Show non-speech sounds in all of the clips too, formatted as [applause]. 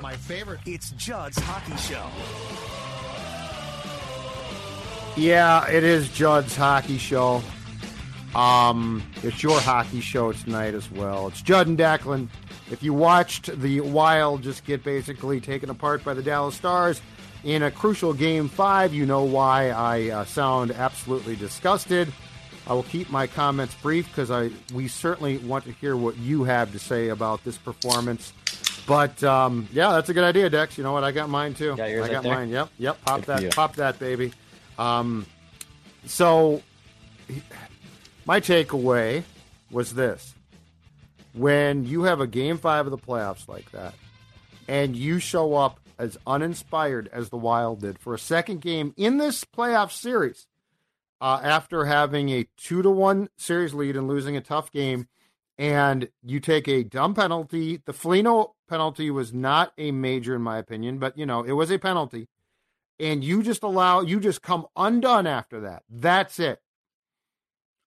My favorite. It's Judd's Hockey Show. Yeah, it is Judd's hockey show. Um, it's your hockey show tonight as well. It's Judd and Declan. If you watched the Wild just get basically taken apart by the Dallas Stars in a crucial game five, you know why I uh, sound absolutely disgusted. I will keep my comments brief because I we certainly want to hear what you have to say about this performance. But um, yeah, that's a good idea, Dex. You know what? I got mine too. Got I got there? mine. Yep, yep. Pop Good that, pop that, baby. Um, so my takeaway was this: when you have a game five of the playoffs like that, and you show up as uninspired as the Wild did for a second game in this playoff series, uh, after having a two to one series lead and losing a tough game, and you take a dumb penalty. The Foligno penalty was not a major, in my opinion, but you know it was a penalty, and you just allow you just come undone after that. That's it.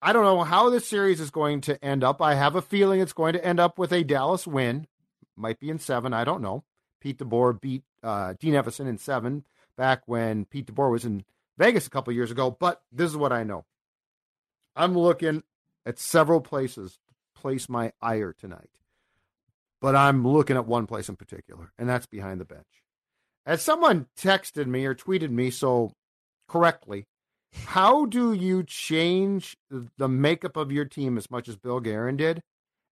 I don't know how this series is going to end up. I have a feeling it's going to end up with a Dallas win. Might be in seven. I don't know. Pete DeBoer beat uh, Dean Evason in seven back when Pete DeBoer was in Vegas a couple years ago. But this is what I know. I'm looking at several places to place my ire tonight. But I'm looking at one place in particular, and that's behind the bench. As someone texted me or tweeted me so correctly, how do you change the makeup of your team as much as Bill Guerin did?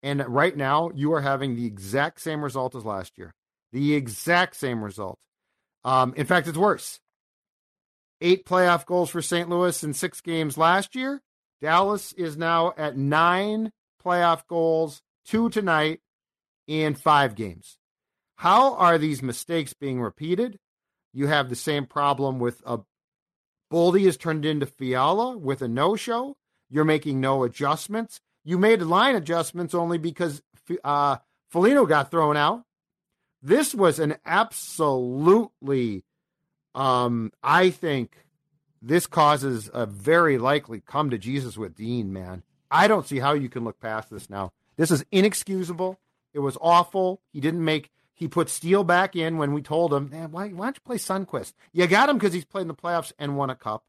And right now, you are having the exact same result as last year. The exact same result. Um, in fact, it's worse. Eight playoff goals for St. Louis in six games last year. Dallas is now at nine playoff goals, two tonight in five games. How are these mistakes being repeated? You have the same problem with a Boldy is turned into Fiala with a no show. You're making no adjustments. You made line adjustments only because uh, Foligno got thrown out. This was an absolutely, um, I think, this causes a very likely come to Jesus with Dean, man. I don't see how you can look past this now. This is inexcusable. It was awful. He didn't make. He put Steele back in when we told him, man, why, why don't you play Sundqvist? You got him because he's played in the playoffs and won a cup.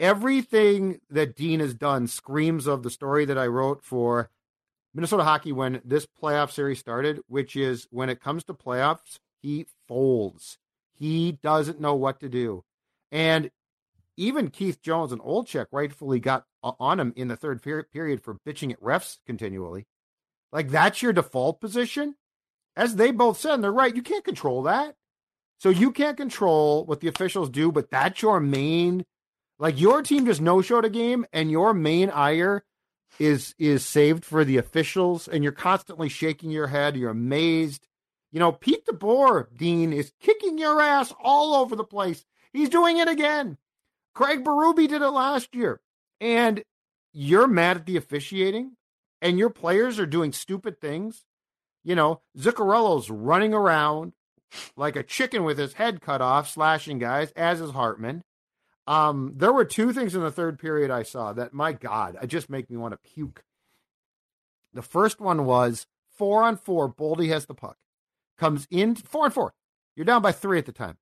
Everything that Dean has done screams of the story that I wrote for Minnesota hockey when this playoff series started, which is when it comes to playoffs, he folds. He doesn't know what to do. And even Keith Jones and Olczyk rightfully got uh, on him in the third period for bitching at refs continually. Like that's your default position. As they both said, and they're right, you can't control that. So you can't control what the officials do, but that's your main like your team just no showed a game and your main ire is is saved for the officials and you're constantly shaking your head, you're amazed. You know, Pete DeBoer, Dean, is kicking your ass all over the place. He's doing it again. Craig Berube did it last year. And you're mad at the officiating and your players are doing stupid things. You know, Zuccarello's running around like a chicken with his head cut off, slashing guys, as is Hartman. Um, there were two things in the third period I saw that, my God, I just make me want to puke. The first one was four on four. Boldy has the puck, comes in four on four. You're down by three at the time.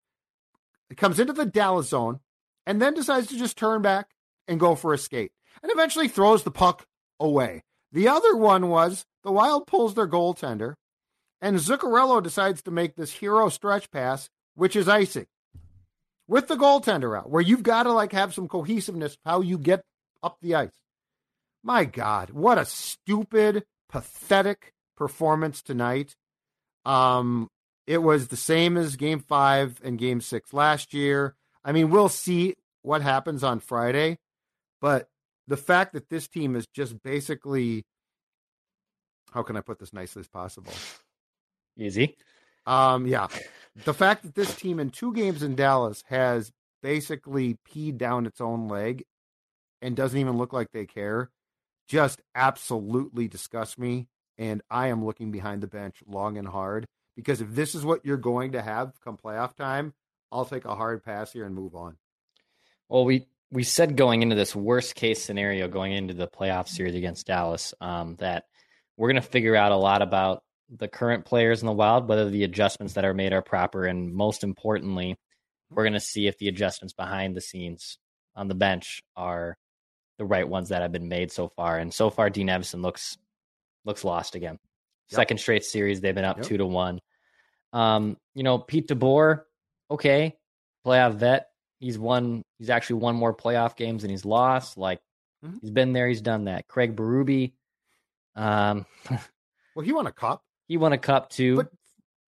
It comes into the Dallas zone, and then decides to just turn back and go for a skate, and eventually throws the puck away. The other one was the Wild pulls their goaltender, and Zuccarello decides to make this hero stretch pass, which is icing with the goaltender out, where you've got to like have some cohesiveness how you get up the ice. My God, what a stupid, pathetic performance tonight. Um, it was the same as game five and game six last year. I mean, we'll see what happens on Friday, but the fact that this team is just basically how can I put this nicely as possible? Easy. Um, yeah. The fact that this team in two games in Dallas has basically peed down its own leg and doesn't even look like they care just absolutely disgusts me. And I am looking behind the bench long and hard because if this is what you're going to have come playoff time, I'll take a hard pass here and move on. Well, we we said going into this worst case scenario, going into the playoff series against Dallas, um, that we're going to figure out a lot about the current players in the Wild, whether the adjustments that are made are proper, and most importantly, we're going to see if the adjustments behind the scenes on the bench are the right ones that have been made so far. And so far, Dean Evason looks looks lost again. Yep. Second straight series, they've been up yep. two to one. Um, you know, Pete DeBoer, okay, playoff vet. He's won. He's actually won more playoff games than he's lost. Like mm-hmm. he's been there. He's done that. Craig Berube. Um, [laughs] well, he won a cup. He won a cup too. But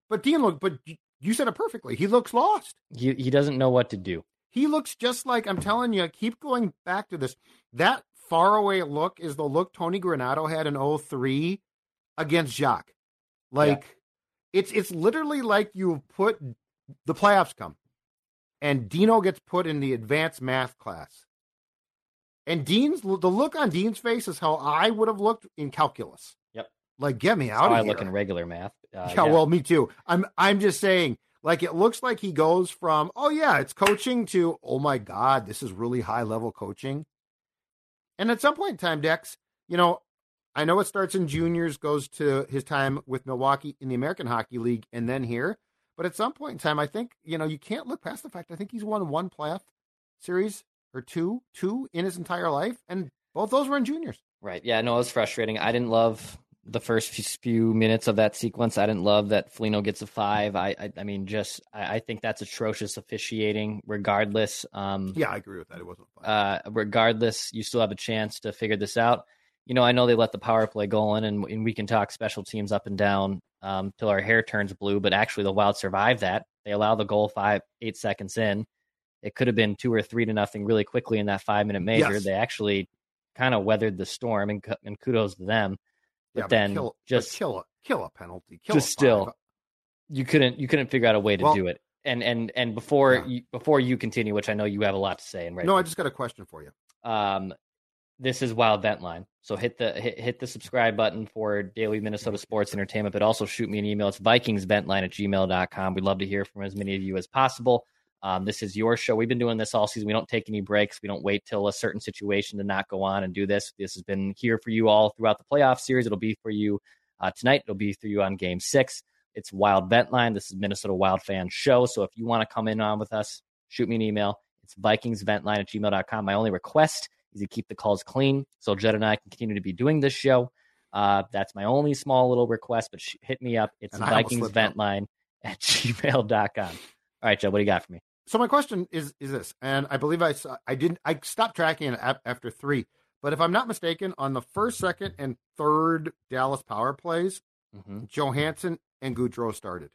but Dean look. But you said it perfectly. He looks lost. He he doesn't know what to do. He looks just like I'm telling you. I Keep going back to this. That faraway look is the look Tony Granato had in 03 against Jacques. Like yeah. it's it's literally like you put the playoffs come and Dino gets put in the advanced math class. And Dean's the look on Dean's face is how I would have looked in calculus. Yep. Like get me out of I here. look in regular math. Uh, [laughs] yeah, yeah, well, me too. I'm I'm just saying like it looks like he goes from oh yeah, it's coaching to oh my god, this is really high level coaching. And at some point in time, Dex, you know, I know it starts in juniors, goes to his time with Milwaukee in the American Hockey League, and then here. But at some point in time, I think, you know, you can't look past the fact I think he's won one playoff series or two, two in his entire life. And both those were in juniors. Right. Yeah, no, it was frustrating. I didn't love the first few minutes of that sequence. I didn't love that Foligno gets a five. I, I, I mean, just I, I, think that's atrocious officiating. Regardless, um, yeah, I agree with that. It wasn't. Uh, regardless, you still have a chance to figure this out. You know, I know they let the power play go in, and, and we can talk special teams up and down um, till our hair turns blue. But actually, the Wild survived that. They allow the goal five, eight seconds in. It could have been two or three to nothing really quickly in that five minute major. Yes. They actually kind of weathered the storm, and, and kudos to them. But yeah, then kill, just kill a kill a penalty. Kill just still, you couldn't you couldn't figure out a way to well, do it. And and and before yeah. you before you continue, which I know you have a lot to say. And right no, I just got a question for you. Um, this is Wild Vent Line. So hit the hit, hit the subscribe button for daily Minnesota sports entertainment, but also shoot me an email. It's vikingsventline at gmail.com. We'd love to hear from as many of you as possible. Um, this is your show. We've been doing this all season. We don't take any breaks. We don't wait till a certain situation to not go on and do this. This has been here for you all throughout the playoff series. It'll be for you uh, tonight. It'll be for you on game six. It's Wild Vent Line. This is Minnesota Wild Fan Show. So if you want to come in on with us, shoot me an email. It's vikingsventline at gmail.com. My only request is to keep the calls clean so Judd and I can continue to be doing this show. Uh, that's my only small little request, but sh- hit me up. It's Vikings Vent Line [laughs] at gmail.com. All right, Judd, what do you got for me? So my question is is this, and I believe I saw, I didn't I stopped tracking it after three, but if I'm not mistaken, on the first, second, and third Dallas power plays, mm-hmm. Johansson and Gaudreau started.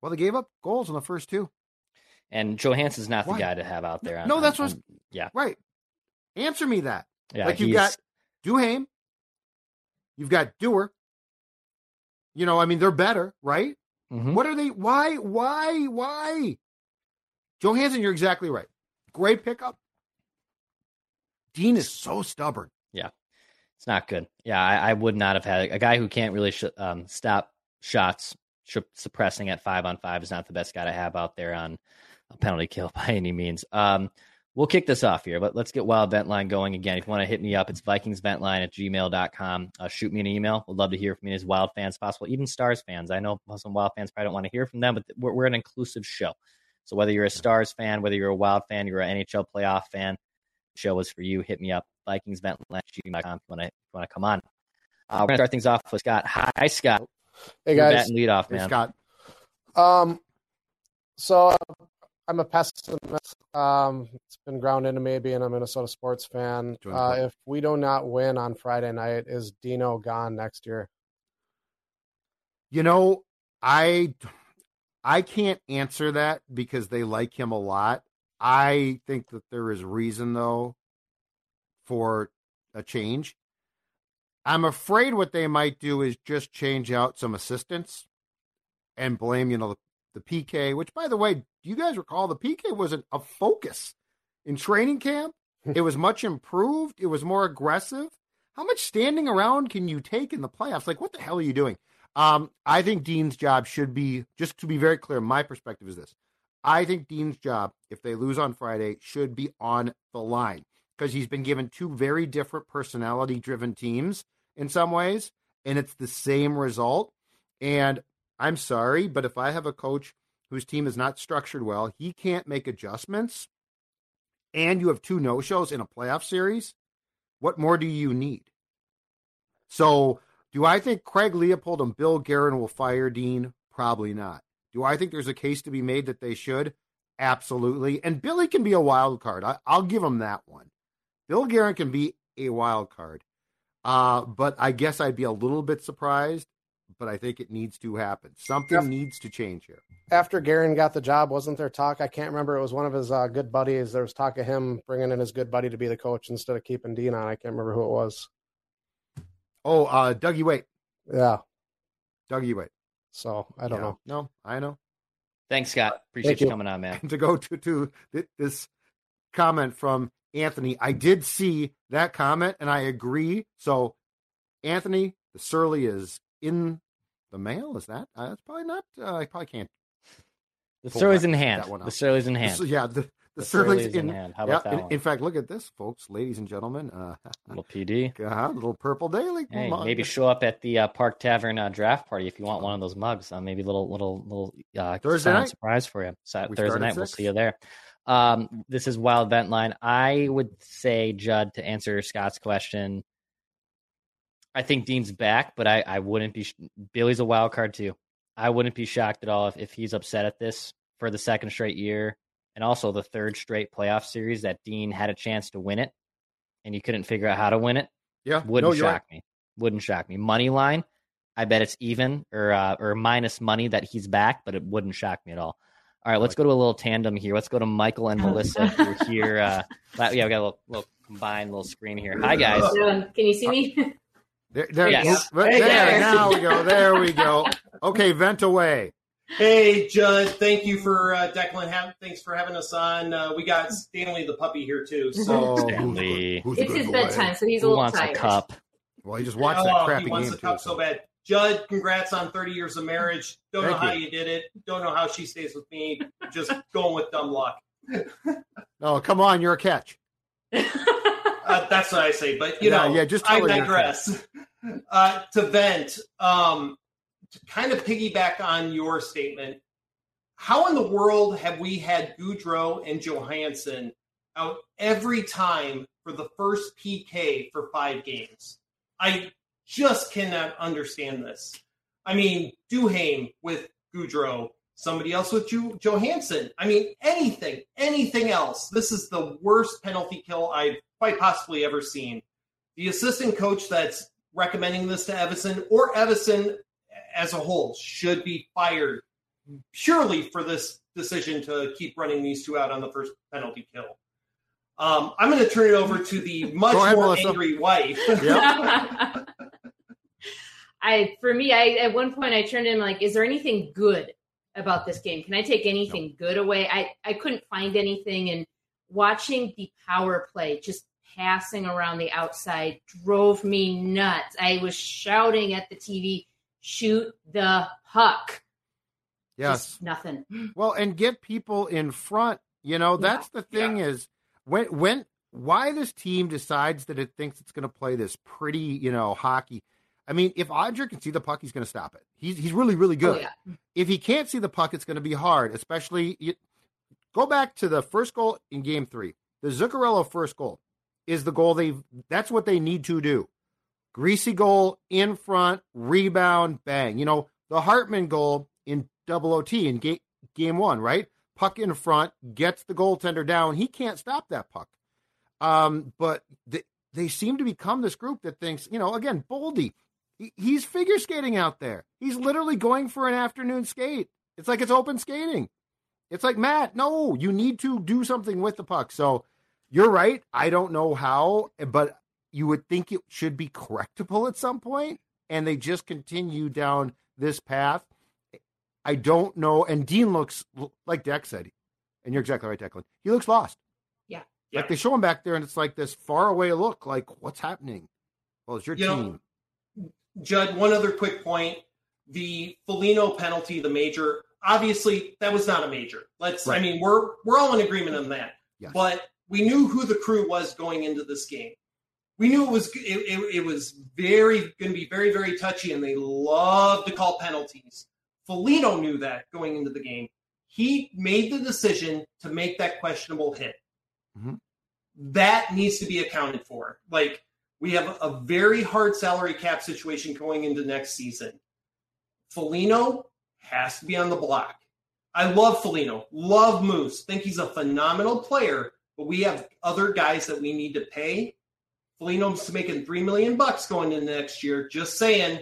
Well, they gave up goals in the first two. And Johansson's not the Why? guy to have out there. On, no, that's what. yeah, right. Answer me that. Yeah, like you've got Duhaime, you've got Dewar. You know, I mean, they're better, right? Mm-hmm. What are they? Why? Why? Why? Johansson, you're exactly right. Great pickup. Dean is so stubborn. Yeah, it's not good. Yeah, I, I would not have had a guy who can't really sh- um, stop shots. Sh- suppressing at five on five is not the best guy to have out there on a penalty kill [laughs] by any means. Um, we'll kick this off here, but let's get Wild Vent Line going again. If you want to hit me up, it's VikingsVentLine at gmail.com. Uh, shoot me an email. Would love to hear from you as Wild fans possible, even Stars fans. I know some Wild fans probably don't want to hear from them, but we're, we're an inclusive show. So whether you're a Stars fan, whether you're a Wild fan, you're an NHL playoff fan, show is for you. Hit me up, Vikings Vent if you want to want to come on. Uh, we're gonna start things off with Scott. Hi, Scott. Hey guys, lead off, man. Hey, Scott. Um, so I'm a pessimist. Um, it's been ground into me being a Minnesota sports fan. Uh, if we do not win on Friday night, is Dino gone next year? You know, I I can't answer that because they like him a lot. I think that there is reason though for a change. I'm afraid what they might do is just change out some assistants and blame, you know, the, PK, which by the way, do you guys recall the PK wasn't a focus in training camp? it was much improved, it was more aggressive. How much standing around can you take in the playoffs? Like what the hell are you doing? Um, I think Dean's job should be just to be very clear. My perspective is this: I think Dean's job, if they lose on Friday, should be on the line because he's been given two very different personality-driven teams in some ways, and it's the same result. And I'm sorry, but if I have a coach whose team is not structured well, he can't make adjustments, and you have two no-shows in a playoff series. What more do you need? So do I think Craig Leopold and Bill Guerin will fire Dean? Probably not. Do I think there's a case to be made that they should? Absolutely. And Billy can be a wild card. I, will give him that one. Bill Guerin can be a wild card. Uh, but I guess I'd be a little bit surprised, but I think it needs to happen. Something Yep. needs to change here. After Guerin got the job, wasn't there talk? I can't remember. It was one of his uh, good buddies. There was talk of him bringing in his good buddy to be the coach instead of keeping Dean on. I can't remember who it was. Oh, uh, Dougie Weight. Yeah. Dougie Weight. So I don't Yeah. know. No, I know. Thanks, Scott. Appreciate Thank you you. coming on, man. And [laughs] to go to, to this comment from Anthony, I did see that comment and I agree. So, Anthony, the Surly is in the mail. Is that? Uh, that's probably not. Uh, I probably can't. The Surly's in hand. The. Surly's in hand. yeah, the, the, The Surly's Surly's in, in hand. How about yeah, that in, one? in fact, look at this, folks, ladies and gentlemen. Uh, [laughs] Little PD. uh, little purple daily. Hey, mug. maybe show up at the uh, Park Tavern uh, draft party if you want one of those mugs. Uh, maybe a little little little uh, Thursday night? surprise for you. So, Thursday night, we'll see you there. Um, this is Wild Vent Line. I would say, Judd, to answer Scott's question, I think Dean's back, but I, I wouldn't be. Billy's a wild card too. I wouldn't be shocked at all if, if he's upset at this for the second straight year and also the third straight playoff series that Dean had a chance to win it and you couldn't figure out how to win it. yeah, Wouldn't no, you're shock me. Wouldn't shock me. Money line, I bet it's even or uh, or minus money that he's back, but it wouldn't shock me at all. All right, let's go to a little tandem here. Let's go to Michael and Melissa who are here. Uh, yeah, we got a little, little combined little screen here. Hi guys. Can you see me? [laughs] There, there, Yes. there, Hey, there, there. now we go. There we go. [laughs] Okay, vent away. Hey, Judd. Thank you for uh, Declan. Have, thanks for having us on. Uh, we got Stanley the puppy here too. [laughs] So Oh, Stanley. who's a it's his bedtime, so he's a Who little wants tired. a cup? Well, he just watched that oh, crappy he wants game the cup too, so bad. Judd, congrats on 30 years of marriage. Don't Thank know how you. you did it. Don't know how she stays with me. Just going with dumb luck. [laughs] Oh, come on, you're a catch. Uh, that's what I say. But you Yeah, know, yeah, just I digress. [laughs] Uh, to vent, um, to kind of piggyback on your statement, how in the world have we had Gaudreau and Johansson out every time for the first PK for five games? I just cannot understand this. I mean, Duhaime with Gaudreau, somebody else with jo- Johansson. I mean, anything, anything else. This is the worst penalty kill I've quite possibly ever seen. The assistant coach that's recommending this to Evason or Evason as a whole should be fired purely for this decision to keep running these two out on the first penalty kill. Um, I'm going to turn it over to the much ahead, more Melissa. angry wife. Yep. [laughs] [laughs] I for me, I at one point I turned in like, is there anything good about this game? Can I take anything good away? I I couldn't find anything, and watching the power play just passing around the outside drove me nuts. I was shouting at the TV, "Shoot the puck!" Yes. Just nothing. [gasps] Well, and get people in front. You know, that's the thing is when when why this team decides that it thinks it's going to play this pretty, you know, hockey. I mean, if Odger can see the puck, he's going to stop it. He's he's really really good. Oh, yeah. If he can't see the puck, it's going to be hard. Especially you, go back to the first goal in Game Three. The Zuccarello first goal is the goal they. That's what they need to do. Greasy goal in front, rebound, bang. You know the Hartman goal in double OT in ga- game one, right? puck in front, gets the goaltender down. He can't stop that puck. Um, but they, they seem to become this group that thinks, you know, again, Boldy, he's figure skating out there. He's literally going for an afternoon skate. It's like it's open skating. It's like, Matt, no, you need to do something with the puck. So you're right. I don't know how, but you would think it should be correctable at some point, and they just continue down this path. I don't know. And Dean looks like Deck said, and you're exactly right, Declan. He looks lost. Yeah. Like they show him back there, and it's like this far away look. Like, what's happening? Well, it's your You know, team. Judd, one other quick point. The Foligno penalty, the major, obviously that was not a major. Let's I mean, we're we're all in agreement on that. Yes. But we knew who the crew was going into this game. We knew it was it, it, it was very going to be very very touchy, and they love to call penalties. Foligno knew that going into the game. He made the decision to make that questionable hit. Mhm. That needs to be accounted for. Like we have a very hard salary cap situation going into next season. Foligno has to be on the block. I love Foligno, love Moose, think he's a phenomenal player, but we have other guys that we need to pay. Foligno's making three million bucks going into next year. Just saying,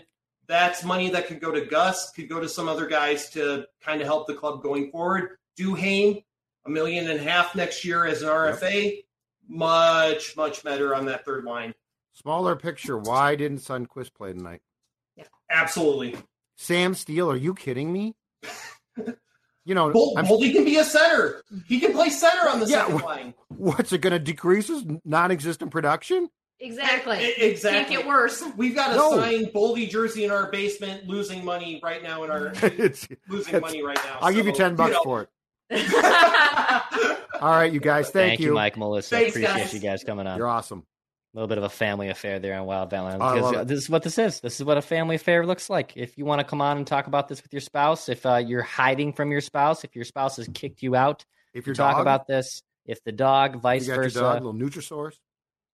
that's money that could go to Gus, could go to some other guys to kind of help the club going forward. Duhaime, a million and a half next year as an RFA, much much better on that third line. Smaller picture. Why didn't Sundqvist play tonight? Absolutely. Sam Steele, are you kidding me? [laughs] You know, Bol- I'm- Boldy can be a center. He can play center on the Yeah, second line. what's it going to decrease his non-existent production? Exactly. E- exactly. Can't get worse. We've got a No. signed Boldy jersey in our basement, losing money right now in our [laughs] it's, losing it's- money right now. I'll give you ten bucks know. for it. [laughs] All right, you guys. Thank, you, Mike Melissa. Thanks, Appreciate guys. you guys coming on. You're awesome. A little bit of a family affair there on Wild Vent Line. I Because this is what this is. This is what a family affair looks like. If you want to come on and talk about this with your spouse, if uh, you're hiding from your spouse, if your spouse has kicked you out, If to your talk about this. If the dog, vice you got versa, your dog, little Nutrisource.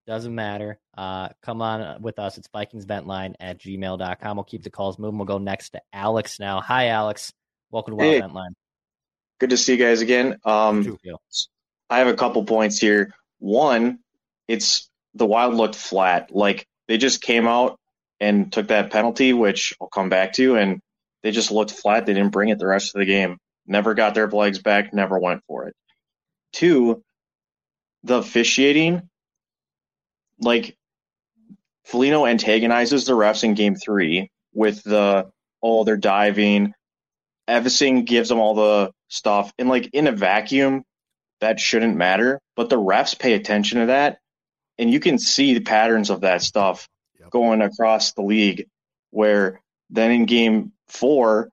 doesn't matter. Uh, come on with us. It's VikingsVentline at gmail.com. We'll keep the calls moving. We'll go next to Alex now. Hi, Alex. Welcome to Wild Hey. Ventline. Good to see you guys again. Um, You. I have a couple points here. One, it's the Wild looked flat. Like they just came out and took that penalty, which I'll come back to, and they just looked flat. They didn't bring it the rest of the game. Never got their legs back. Never went for it. Two, the officiating. Like Foligno antagonizes the refs in Game Three with the oh they're diving. Evason gives them all the stuff, and like in a vacuum, that shouldn't matter. But the refs pay attention to that, and you can see the patterns of that stuff Yep. going across the league. Where then in game four,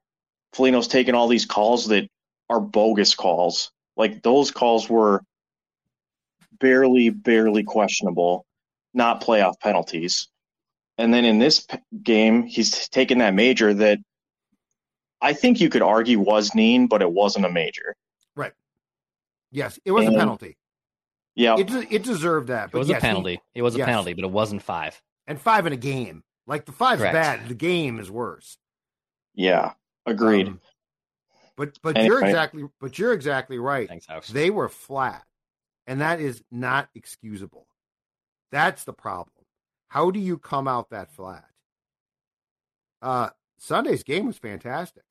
Foligno's taking all these calls that are bogus calls. Like those calls were barely, barely questionable, not playoff penalties. And then in this p- game, he's taken that major that I think you could argue was kneeing, but it wasn't a major. Right. Yes, it was And- a penalty. Yeah, It it deserved that. It was yes, a he- penalty. it was a yes. penalty, but it wasn't five. and five in a game. Like the five's Correct. bad. The game is worse. yeah, agreed. Um, but but you're exactly but you're exactly right. Thanks, Alex. They were flat, and that is not excusable. That's the problem. How do you come out that flat? Uh, Sunday's game was fantastic.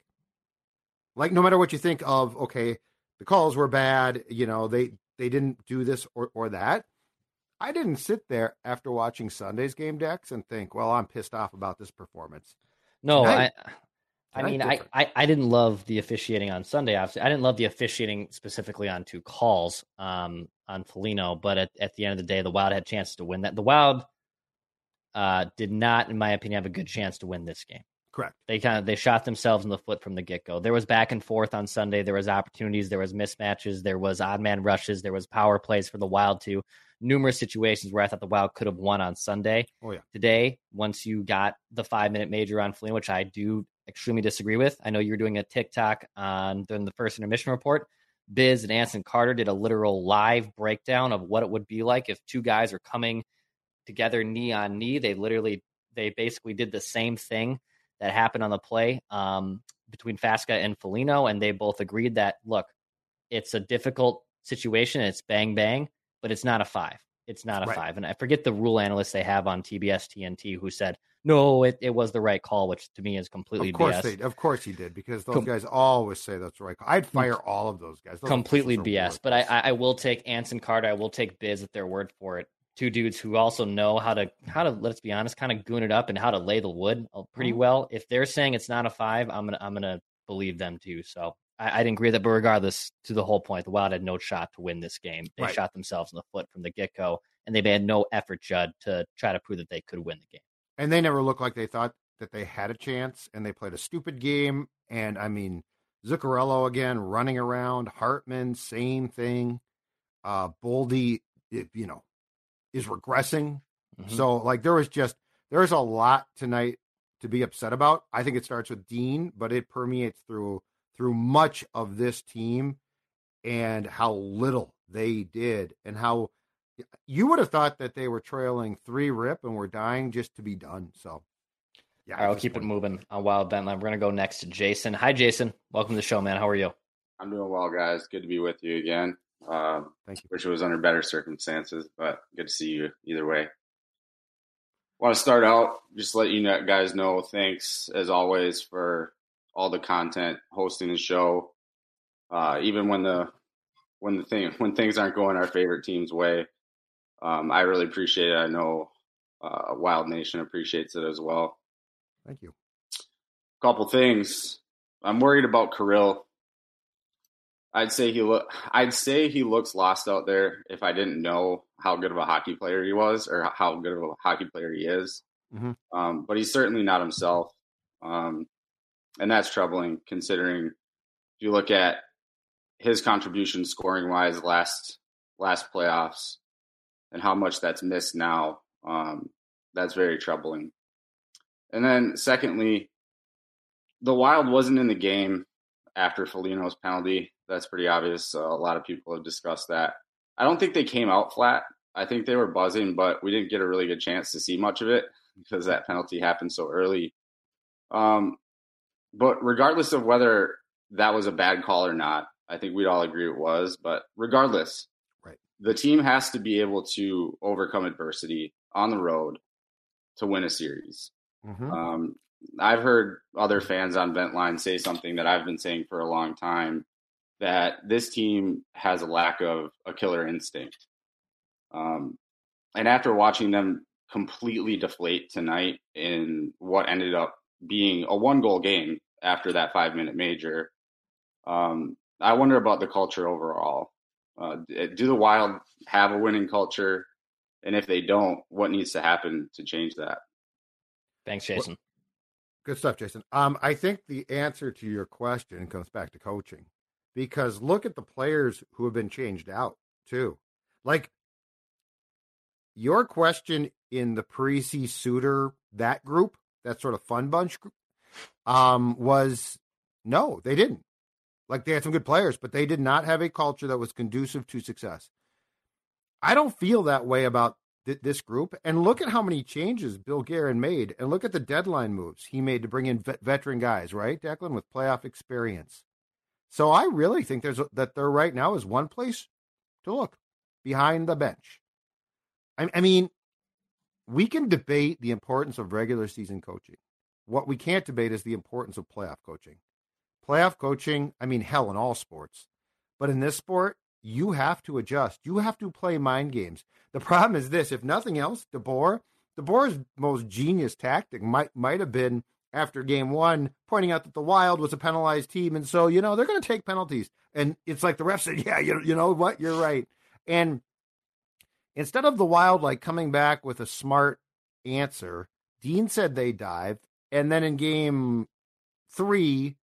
Like no matter what you think of, okay, the calls were bad. You know they they didn't do this or or that. I didn't sit there after watching Sunday's game Dex and think, well, I'm pissed off about this performance. No, Tonight- I, I mean, I. I, I didn't love the officiating on Sunday. Obviously, I didn't love the officiating specifically on two calls um, on Foligno. But at, at the end of the day, the Wild had chances to win that. The Wild uh, did not, in my opinion, have a good chance to win this game. Correct. They kind of they shot themselves in the foot from the get go. There was back and forth on Sunday. There was opportunities. There was mismatches. There was odd man rushes. There was power plays for the Wild too. Numerous situations where I thought the Wild could have won on Sunday. Oh yeah. Today, once you got the five minute major on Flynn, which I do extremely disagree with. I know you were doing a TikTok on during the first intermission report. Biz and Anson Carter did a literal live breakdown of what it would be like if two guys are coming together knee on knee. They literally they basically did the same thing that happened on the play um, between Faksa and Foligno, and they both agreed that look, it's a difficult situation. It's bang bang, but it's not a five. It's not a Right. five. And I forget the rule analyst they have on TBS TNT who said no, it, it was the right call, which to me is completely Of course, BS. they, of course he did because those Com- guys always say that's the right. call. I'd fire all of those guys. Those completely BS. But I I will take Anson Carter. I will take Biz at their word for it. Two dudes who also know how to how to let's be honest, kind of goon it up and how to lay the wood uh, pretty Mhm. well. If they're saying it's not a five, I'm gonna I'm gonna believe them too. So I, I didn't agree with that. But regardless, to the whole point, the Wild had no shot to win this game. They Right. shot themselves in the foot from the get go, and they had no effort, Judd, to try to prove that they could win the game. and they never looked like they thought that they had a chance, and they played a stupid game. And I mean, Zuccarello again running around, Hartman same thing. Uh, Boldy, it, you know, is regressing. Mhm. So like there was just there's a lot tonight to be upset about. I think it starts with Dean, but it permeates through through much of this team and how little they did and how you would have thought that they were trailing three rip and were dying just to be done. So yeah, All right, I'll keep it moving on Wild Vent Line. We're gonna go next to Jason. Hi, Jason. Welcome to the show, man. How are you? I'm doing well, guys. Good to be with you again. Um, Thank you. Wish it was under better circumstances, but good to see you either way. Want to start out just let you guys know. Thanks as always for all the content, hosting the show, uh, even when the when the thing [laughs] when things aren't going our favorite team's way. Um, I really appreciate it. I know uh, Wild Nation appreciates it as well. Thank you. couple things. I'm worried about Kirill. I'd say he look. I'd say he looks lost out there. If I didn't know how good of a hockey player he was, or how good of a hockey player he is, Mhm. um, but he's certainly not himself, um, and that's troubling considering if you look at his contribution scoring wise last last playoffs and how much that's missed now. Um, that's very troubling. And then secondly, the Wild wasn't in the game after Foligno's penalty. That's pretty obvious. Uh, a lot of people have discussed that. I don't think they came out flat. I think they were buzzing, but we didn't get a really good chance to see much of it because that penalty happened so early. Um, but regardless of whether that was a bad call or not, I think we'd all agree it was. But regardless, Right. the team has to be able to overcome adversity on the road to win a series. Mhm. Um, I've heard other fans on Ventline say something that I've been saying for a long time that this team has a lack of a killer instinct. Um, and after watching them completely deflate tonight in what ended up being a one goal game after that five minute major, um, I wonder about the culture overall. Uh, do the Wild have a winning culture? And if they don't, what needs to happen to change that? Thanks, Jason. Good stuff, Jason. Um, I think the answer to your question comes back to coaching because look at the players who have been changed out too. Like your question in the Parise Suter that group, that sort of fun bunch group, um, was no, they didn't. Like they had some good players, but they did not have a culture that was conducive to success. I don't feel that way about th- this group. And look at how many changes Bill Guerin made, and look at the deadline moves he made to bring in vet- veteran guys, right, Declan, with playoff experience. So I really think there's a, that there right now is one place to look behind the bench. I, I mean, we can debate the importance of regular season coaching. What we can't debate is the importance of playoff coaching. Playoff coaching, I mean, hell in all sports, but in this sport, you have to adjust. You have to play mind games. The problem is this: if nothing else, DeBoer, DeBoer's most genius tactic might might have been after game one, pointing out that the Wild was a penalized team, and so you know they're going to take penalties. And it's like the ref [laughs] said, "Yeah, you you know what? You're right." And instead of the Wild like coming back with a smart answer, Dean said they dived, and then in game three,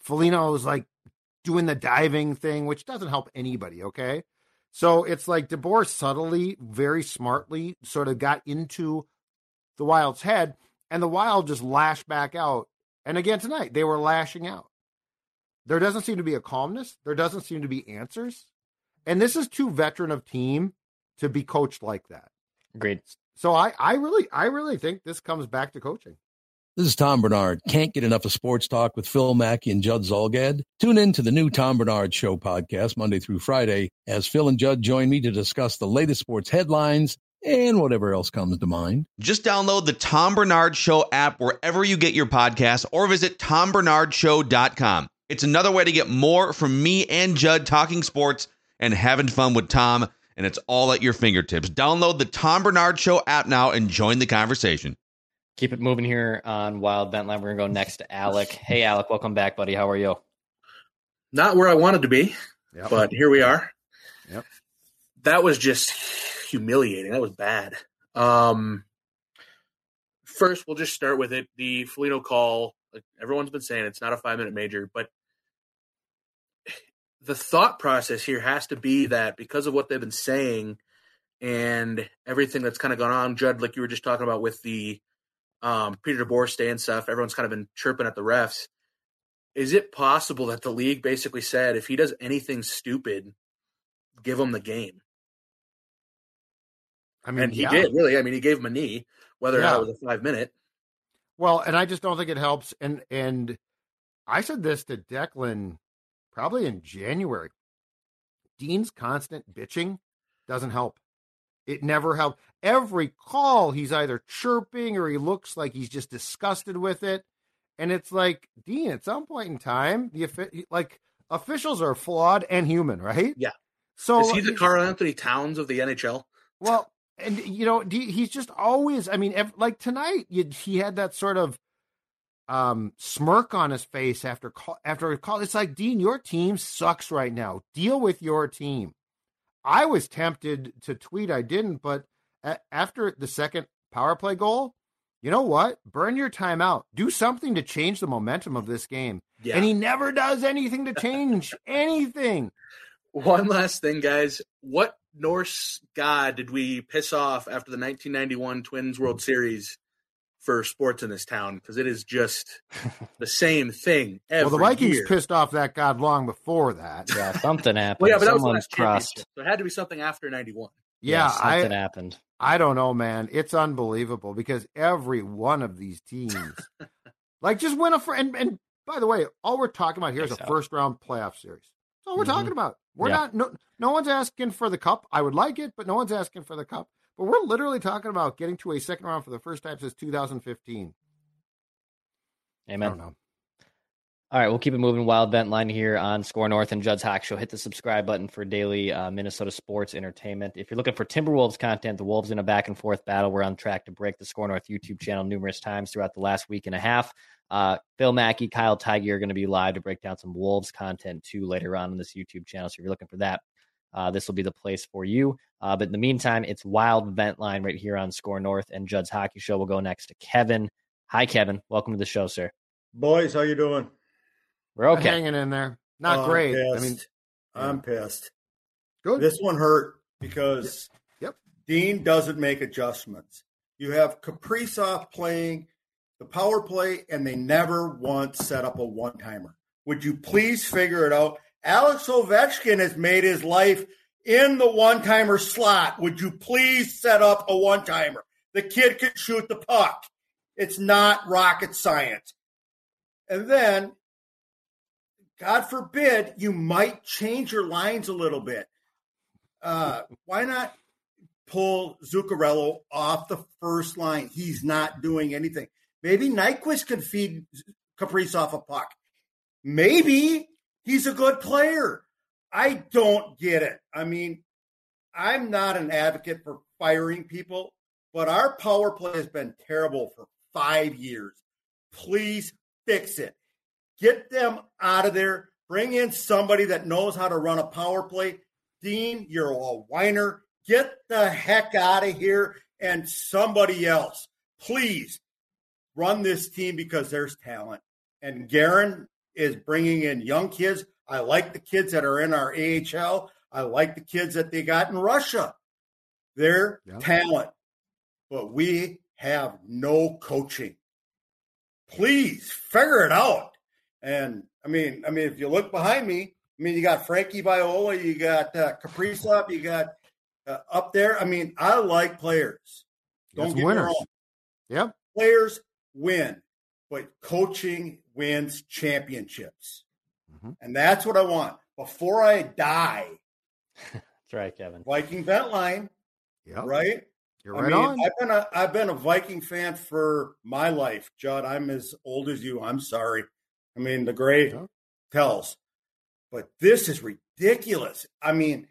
Foligno was like doing the diving thing, which doesn't help anybody. Okay. So it's like DeBoer subtly, very smartly sort of got into the Wild's head, and the Wild just lashed back out. And again, tonight, they were lashing out. There doesn't seem to be a calmness, there doesn't seem to be answers. And this is too veteran of team to be coached like that. Agreed. So I, I really, I really think this comes back to coaching. This is Tom Barnard. Can't get enough of sports talk with Phil Mackey and Judd Zulgad? Tune in to the new Tom Barnard Show podcast Monday through Friday as Phil and Judd join me to discuss the latest sports headlines and whatever else comes to mind. Just download the Tom Barnard Show app wherever you get your podcasts or visit tombarnardshow.com. It's another way to get more from me and Judd talking sports and having fun with Tom, and it's all at your fingertips. Download the Tom Barnard Show app now and join the conversation. Keep it moving here on Wild Vent Line. We're going to go next to Alec. Hey, Alec, welcome back, buddy. How are you? Not where I wanted to be, Yep. but here we are. Yep. That was just humiliating. That was bad. Um, first, we'll just start with it. The Foligno call, like everyone's been saying, it's not a five minute major, but the thought process here has to be that because of what they've been saying and everything that's kind of gone on, Judd, like you were just talking about with the um, Peter DeBoer stay and stuff, everyone's kind of been chirping at the refs. Is it possible that the league basically said if he does anything stupid, give him the game? I mean, and he yeah. did really. I mean, he gave him a knee, whether or Yeah. not it was a five minute. Well, and I just don't think it helps. And and I said this to Declan probably in January. Dean's constant bitching doesn't help. It never helped. Every call, he's either chirping or he looks like he's just disgusted with it. And it's like, Dean, at some point in time, the like officials are flawed and human, right? Yeah. So Is he the Karl Anthony Towns of the NHL? well, and you know, he's just always. I mean, like tonight, he had that sort of um smirk on his face after call, after a call. It's like Dean, your team sucks right now. Deal with your team. I was tempted to tweet, I didn't, but a- after the second power play goal, you know what? Burn your timeout. Do something to change the momentum of this game. Yeah. And he never does anything to change [laughs] anything. One last thing, guys. What Norse god did we piss off after the 1991 Twins World Series for sports in this town? Because it is just [laughs] the same thing every well, the Vikings year. pissed off that god long before that. Yeah, something happened. Well, yeah, but that was the Someone last crossed. so it had to be something after 91. Yeah, I, something happened. I don't know, man. It's unbelievable because every one of these teams, [laughs] like, just win a fir- and and by the way, all we're talking about here is a so. first round playoff series. That's all we're Mhm. talking about. We're Yeah. not no no one's asking for the cup. I would like it, but no one's asking for the cup. But we're literally talking about getting to a second round for the first time since 2015. I Amen. don't know. All right, we'll keep it moving. Wild Vent Line here on Score North and Judd's Hack Show. Hit the subscribe button for daily uh, Minnesota sports entertainment. If you're looking for Timberwolves content, the Wolves in a back and forth battle. We're on track to break the Score North YouTube channel numerous times throughout the last week and a half. Uh, Phil Mackey, Kyle Tigey are going to be live to break down some Wolves content too later on in this YouTube channel. So if you're looking for that, uh, this will be the place for you. Uh, but in the meantime, it's Wild Vent Line right here on Score North and Judd's Hockey Show. We'll go next to Kevin. Hi, Kevin. Welcome to the show, sir. Boys, how you doing? We're okay. Hanging in there. Not Oh, I'm great. I pissed. mean, I'm pissed. Good. This one hurt because Yep. Dean doesn't make adjustments. You have Kaprizov playing the power play, and they never once set up a one timer. Would you please figure it out? Alex Ovechkin has made his life in the one timer slot. Would you please set up a one timer? The kid can shoot the puck. It's not rocket science. And then God forbid you might change your lines a little bit. Uh, why not pull Zuccarello off the first line? He's not doing anything. Maybe Nyquist can feed Kaprizov a puck. Maybe he's a good player. I don't get it. I mean, I'm not an advocate for firing people, but our power play has been terrible for five years. Please fix it. Get them out of there. Bring in somebody that knows how to run a power play. Dean, you're a whiner. Get the heck out of here and somebody else. Please run this team because there's talent. And Guerin is bringing in young kids. I like the kids that are in our AHL. I like the kids that they got in Russia. They're Yeah. talent, but we have no coaching. Please figure it out. And I mean, I mean, if you look behind me, I mean, you got Frankie Viola, you got uh, Kaprizov, you got uh, up there. I mean, I like players. Don't That's get winners. me wrong. Yep. Players win. but coaching wins championships. Mm-hmm. And that's what I want. Before I die, [laughs] That's right, Kevin. Viking vent line, Yeah. right? You're I right mean, on. I've been a I've been a Viking fan for my life, Judd. I'm as old as you. I'm sorry. I mean, the gray tells, but this is ridiculous. I mean,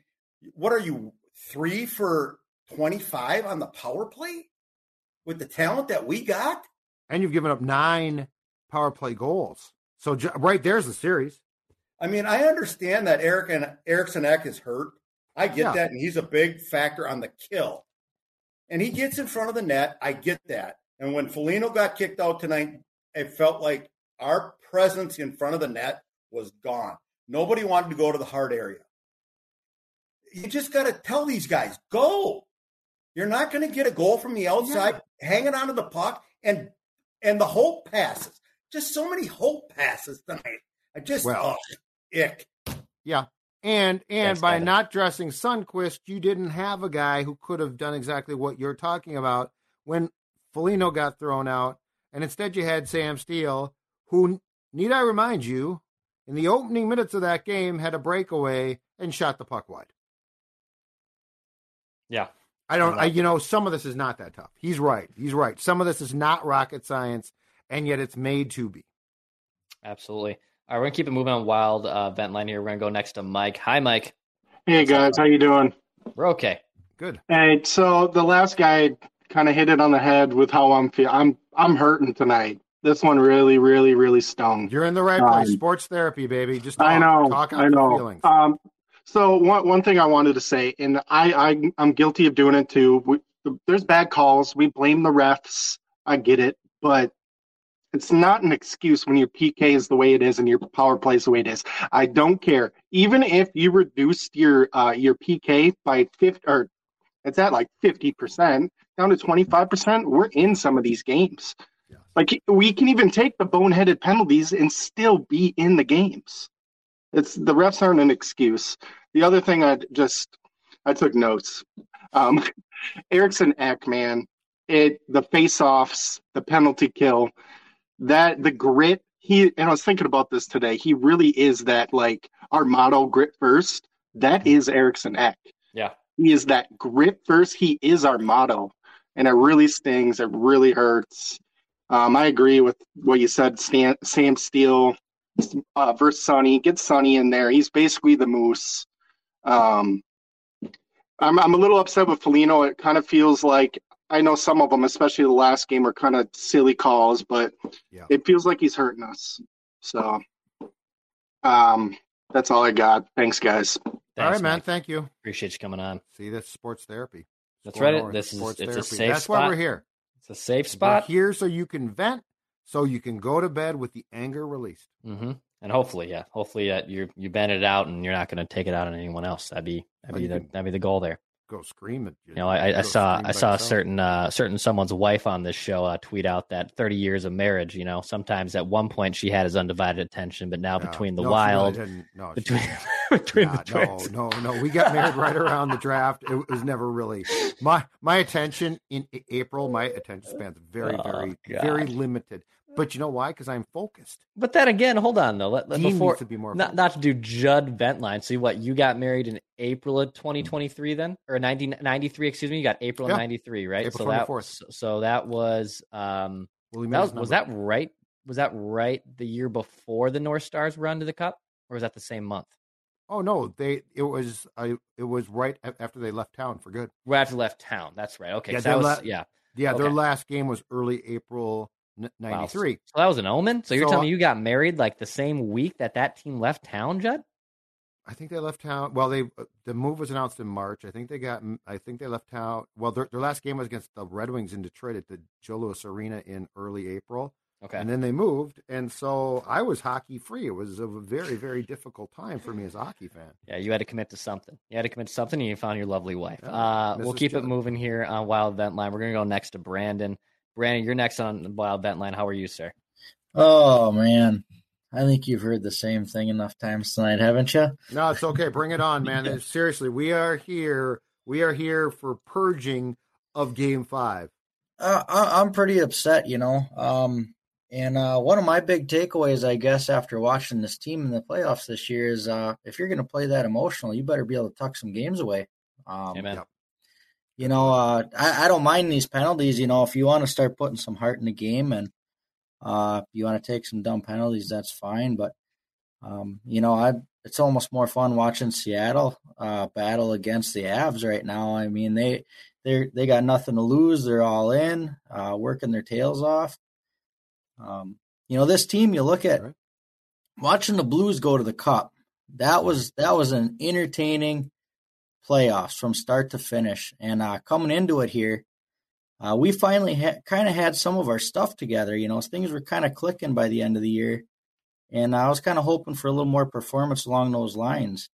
what are you three for twenty five on the power play with the talent that we got? And you've given up nine power play goals. So right there's the series. I mean, I understand that Eric and Eriksson Ek is hurt. I get Yeah. that, and he's a big factor on the kill. And he gets in front of the net. I get that. And when Foligno got kicked out tonight, it felt like our presence in front of the net was gone. Nobody wanted to go to the hard area. You just got to tell these guys, go. You're not going to get a goal from the outside, hanging onto the puck, and and the hope passes. Just so many hope passes tonight. I just Well, oh, ick. Yeah. And and Thanks, by Kevin. not dressing Sundqvist, you didn't have a guy who could have done exactly what you're talking about when Foligno got thrown out, and instead you had Sam Steele, who need I remind you, in the opening minutes of that game had a breakaway and shot the puck wide. Yeah. I don't I you know, some of this is not that tough. He's right. He's right. Some of this is not rocket science, and yet it's made to be. Absolutely. All right, we're gonna keep it moving on wild uh, vent line here. We're gonna go next to Mike. Hi, Mike. Hey guys, how you doing? We're okay. Good. Hey, so the last guy kind of hit it on the head with how I'm feel. I'm I'm hurting tonight. This one really, really, really stung. You're in the right place. Um, Sports therapy, baby. Just talk, I know. talk out I know. feelings. Um, so one one thing I wanted to say, and I, I I'm guilty of doing it too. We, there's bad calls. We blame the refs. I get it, but it's not an excuse when your PK is the way it is and your power play is the way it is. I don't care. Even if you reduced your uh, your PK by 50 or it's at like 50% down to 25%, we're in some of these games. Like we can even take the boneheaded penalties and still be in the games. It's the refs aren't an excuse. The other thing I just I took notes. Um, [laughs] Eriksson Ek, man, it the face-offs, the penalty kill, that the grit. He and I was thinking about this today. He really is that like our motto, grit first. That is Eriksson Ek. Yeah. He is that grit first. He is our motto, and it really stings. It really hurts. Um, I agree with what you said, Stan, Sam Steele uh, versus Sonny. Get Sonny in there. He's basically the moose. Um, I'm I'm a little upset with Foligno. It kind of feels like I know some of them, especially the last game, are kind of silly calls, but it feels like he's hurting us. So, um, that's all I got. Thanks, guys. All right, man. Thank you. Appreciate you coming on. See, that's sports therapy. That's Score right. North This is sports it's a therapy. safe That's spot. why we're here. It's a safe spot. We're here so you can vent, so you can go to bed with the anger released. hmm And hopefully, yeah, hopefully uh, you you bend it out and you're not going to take it out on anyone else. That'd be that'd be the that'd be the goal there. Go scream at You know, I, I saw I saw a certain uh, certain someone's wife on this show uh, tweet out that 30 years of marriage. You know, sometimes at one point she had his undivided attention, but now No, between the no, she really wild. No, between [laughs] between Nah, the no, twins. no, no. We got married right [laughs] around the draft. It was never really my my attention in April. My attention span's very, Oh, very, God. very limited. But you know why? Because I'm focused. But then again, hold on though. Let, let- before to be more not not to do Judd Ventline. See what you got married in April of 2023 then, or 1993? Excuse me. You got April Yeah. of 93, right? April so that so, so that was um Willie that was, was that right? Was that right the year before the North Stars run to the Cup, or was that the same month? Oh no, they it was I it was right after they left town for good. Right after left town. That's right. Okay, Yeah, so that was la- yeah. Yeah, their last game was early April n- Wow. '93. So that was an omen. So you're So, telling me uh, you got married like the same week that that team left town, Judd? I think they left town. Well, they the move was announced in March. I think they got. I think they left town. Well, their, their last game was against the Red Wings in Detroit at the Joe Louis Arena in early April. Okay. And then they moved, and so I was hockey free. It was a very, very difficult time for me as a hockey fan. Yeah, you had to commit to something. You had to commit to something, and you found your lovely wife. Yeah, uh, we'll keep it moving here on Wild Vent Line. We're going to go next to Brandon. Brandon, you're next on the Wild Vent Line. How are you, sir? Oh man, I think you've heard the same thing enough times tonight, haven't you? No, it's okay. Bring it on, man. [laughs] Seriously, we are here. We are here for purging of Game Five. Uh, I, I'm pretty upset. You know, um, And uh, one of my big takeaways, I guess, after watching this team in the playoffs this year is uh, if you're going to play that emotional, you better be able to tuck some games away. Um, Amen. You know, uh, I, I don't mind these penalties. You know, if you want to start putting some heart in the game and uh, you want to take some dumb penalties, that's fine. But um, you know, I it's almost more fun watching Seattle uh, battle against the Avs right now. I mean, they they they got nothing to lose. They're all in, uh, working their tails off. Um, you know, this team. You look at watching the Blues go to the Cup. That was that was an entertaining playoffs from start to finish. And uh, coming into it here, uh, we finally ha- kind of had some of our stuff together. You know, things were kind of clicking by the end of the year, and I was kind of hoping for a little more performance along those lines.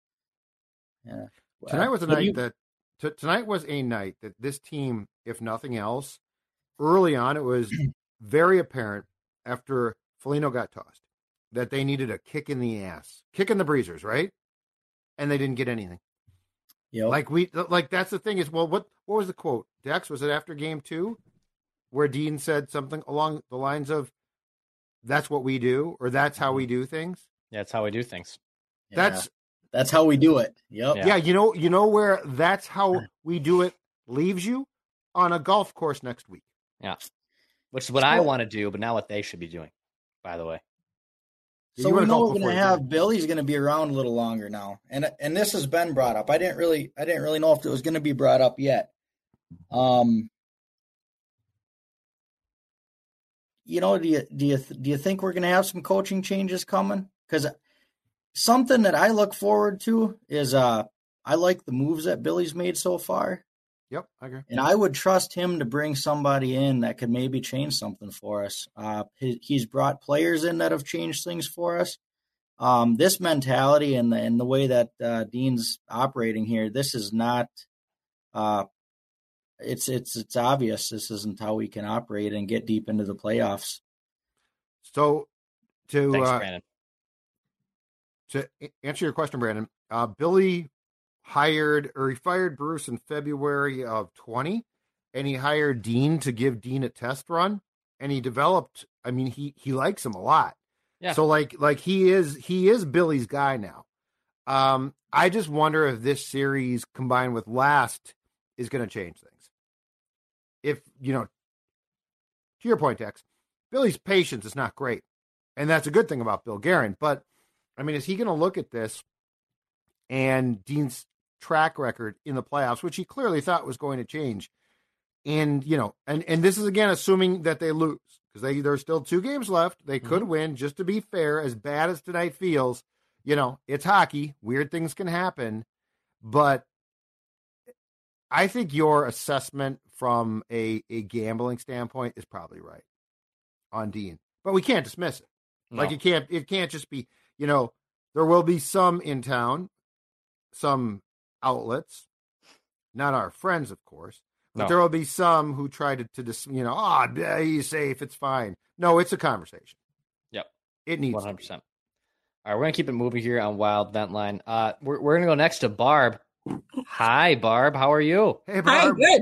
Yeah. Tonight was a night you- that t- tonight was a night that this team, if nothing else, early on it was [clears throat] very apparent after Foligno got tossed that they needed a kick in the ass, kick in the breezers, right? And they didn't get anything. Yep. Like we like that's the thing is well what what was the quote? Dex was it after game 2 where Dean said something along the lines of that's what we do or that's how we mm-hmm. do things? Yeah, that's how we do things. That's that's how we do it. Yep. Yeah. you know, you know where that's how [laughs] we do it leaves you on a golf course next week. Yeah. Which is what I want to do, but not what they should be doing, by the way. So we know we're going to have Billy's going to be around a little longer now, and and this has been brought up. I didn't really I didn't really know if it was going to be brought up yet. Um, you know, do you do you do you think we're going to have some coaching changes coming? Because something that I look forward to is uh I like the moves that Billy's made so far. Yep, I agree. And I would trust him to bring somebody in that could maybe change something for us. Uh, he, he's brought players in that have changed things for us. Um, this mentality and the, and the way that uh, Dean's operating here, this is not. Uh, it's it's it's obvious this isn't how we can operate and get deep into the playoffs. So to Thanks, uh, Brandon. to answer your question, Brandon, uh, Billy hired or he fired Bruce in February of 20, and he hired Dean to give Dean a test run, and he developed. I mean, he he likes him a lot. Yeah. So like like he is he is Billy's guy now. Um, I just wonder if this series combined with last is going to change things. If you know, to your point, Dex, Billy's patience is not great, and that's a good thing about Bill Guerin. But I mean, is he going to look at this and Dean's track record in the playoffs, which he clearly thought was going to change? And you know, and and this is again assuming that they lose because they there's still two games left. They mm-hmm. could win. Just to be fair, as bad as tonight feels, you know, it's hockey. Weird things can happen, but I think your assessment from a, a gambling standpoint is probably right on Dean. But we can't dismiss it. Like No. it can't it can't just be, you know, there will be some in town, some outlets, not our friends, of course, but No. there will be some who try to, to dis, you know, oh, yeah, he's safe, it's fine. No, it's a conversation. Yep. It needs one hundred percent. All right, we're gonna keep it moving here on Wild Vent Line. Uh, we're we're gonna go next to Barb. Hi, Barb. How are you? Hey, Barb. Hi,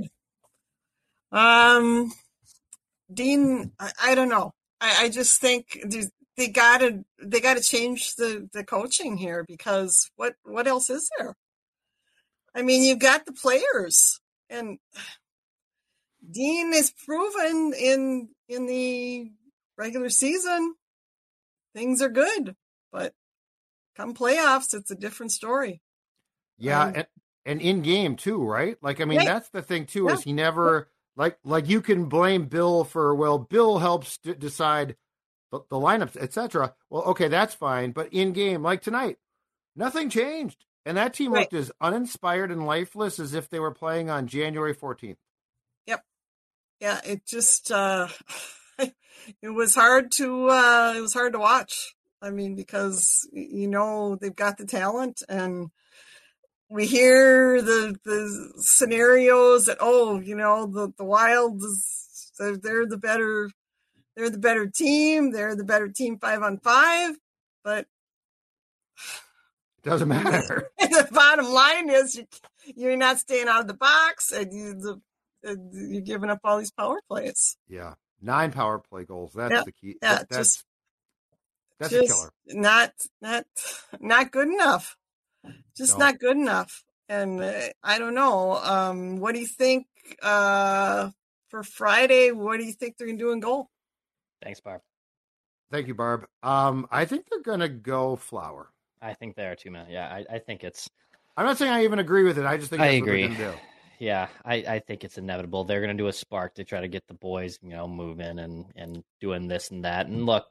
good. Um, Dean, I, I don't know. I, I just think they gotta they gotta change the the coaching here because what what else is there? I mean, you've got the players, and Dean is proven in in the regular season things are good, but come playoffs, it's a different story. Yeah, Um, and, and in game too, right? Like, I mean, Right. that's the thing too Yeah. is he never like like you can blame Bill for well, Bill helps d- decide the, the lineups, etc. Well, okay, that's fine, but in game, like tonight, nothing changed, and that team looked as uninspired and lifeless as if they were playing on January fourteenth. Yep. Yeah, it just uh [sighs] it was hard to uh it was hard to watch. I mean, because you know they've got the talent and we hear the the scenarios that oh, you know, the the wild they're, they're the better they're the better team, they're the better team 5 on 5, but Doesn't matter. [laughs] the bottom line is you, you're not staying out of the box and you the and you're giving up all these power plays. Yeah. Nine power play goals. That's Yeah, the key. yeah, That- that's just- that's a killer. not not not good enough. Just No. not good enough. And uh, I don't know. Um, what do you think uh, for Friday? What do you think they're gonna do in goal? Thanks, Barb. Thank you, Barb. Um, I think they're gonna go flower. I think they are too, man. Yeah, I, I think it's. I'm not saying I even agree with it. I just think I agree. what they're do. [sighs] Yeah, I, I think it's inevitable. They're going to do a spark to try to get the boys, you know, moving and and doing this and that. And look,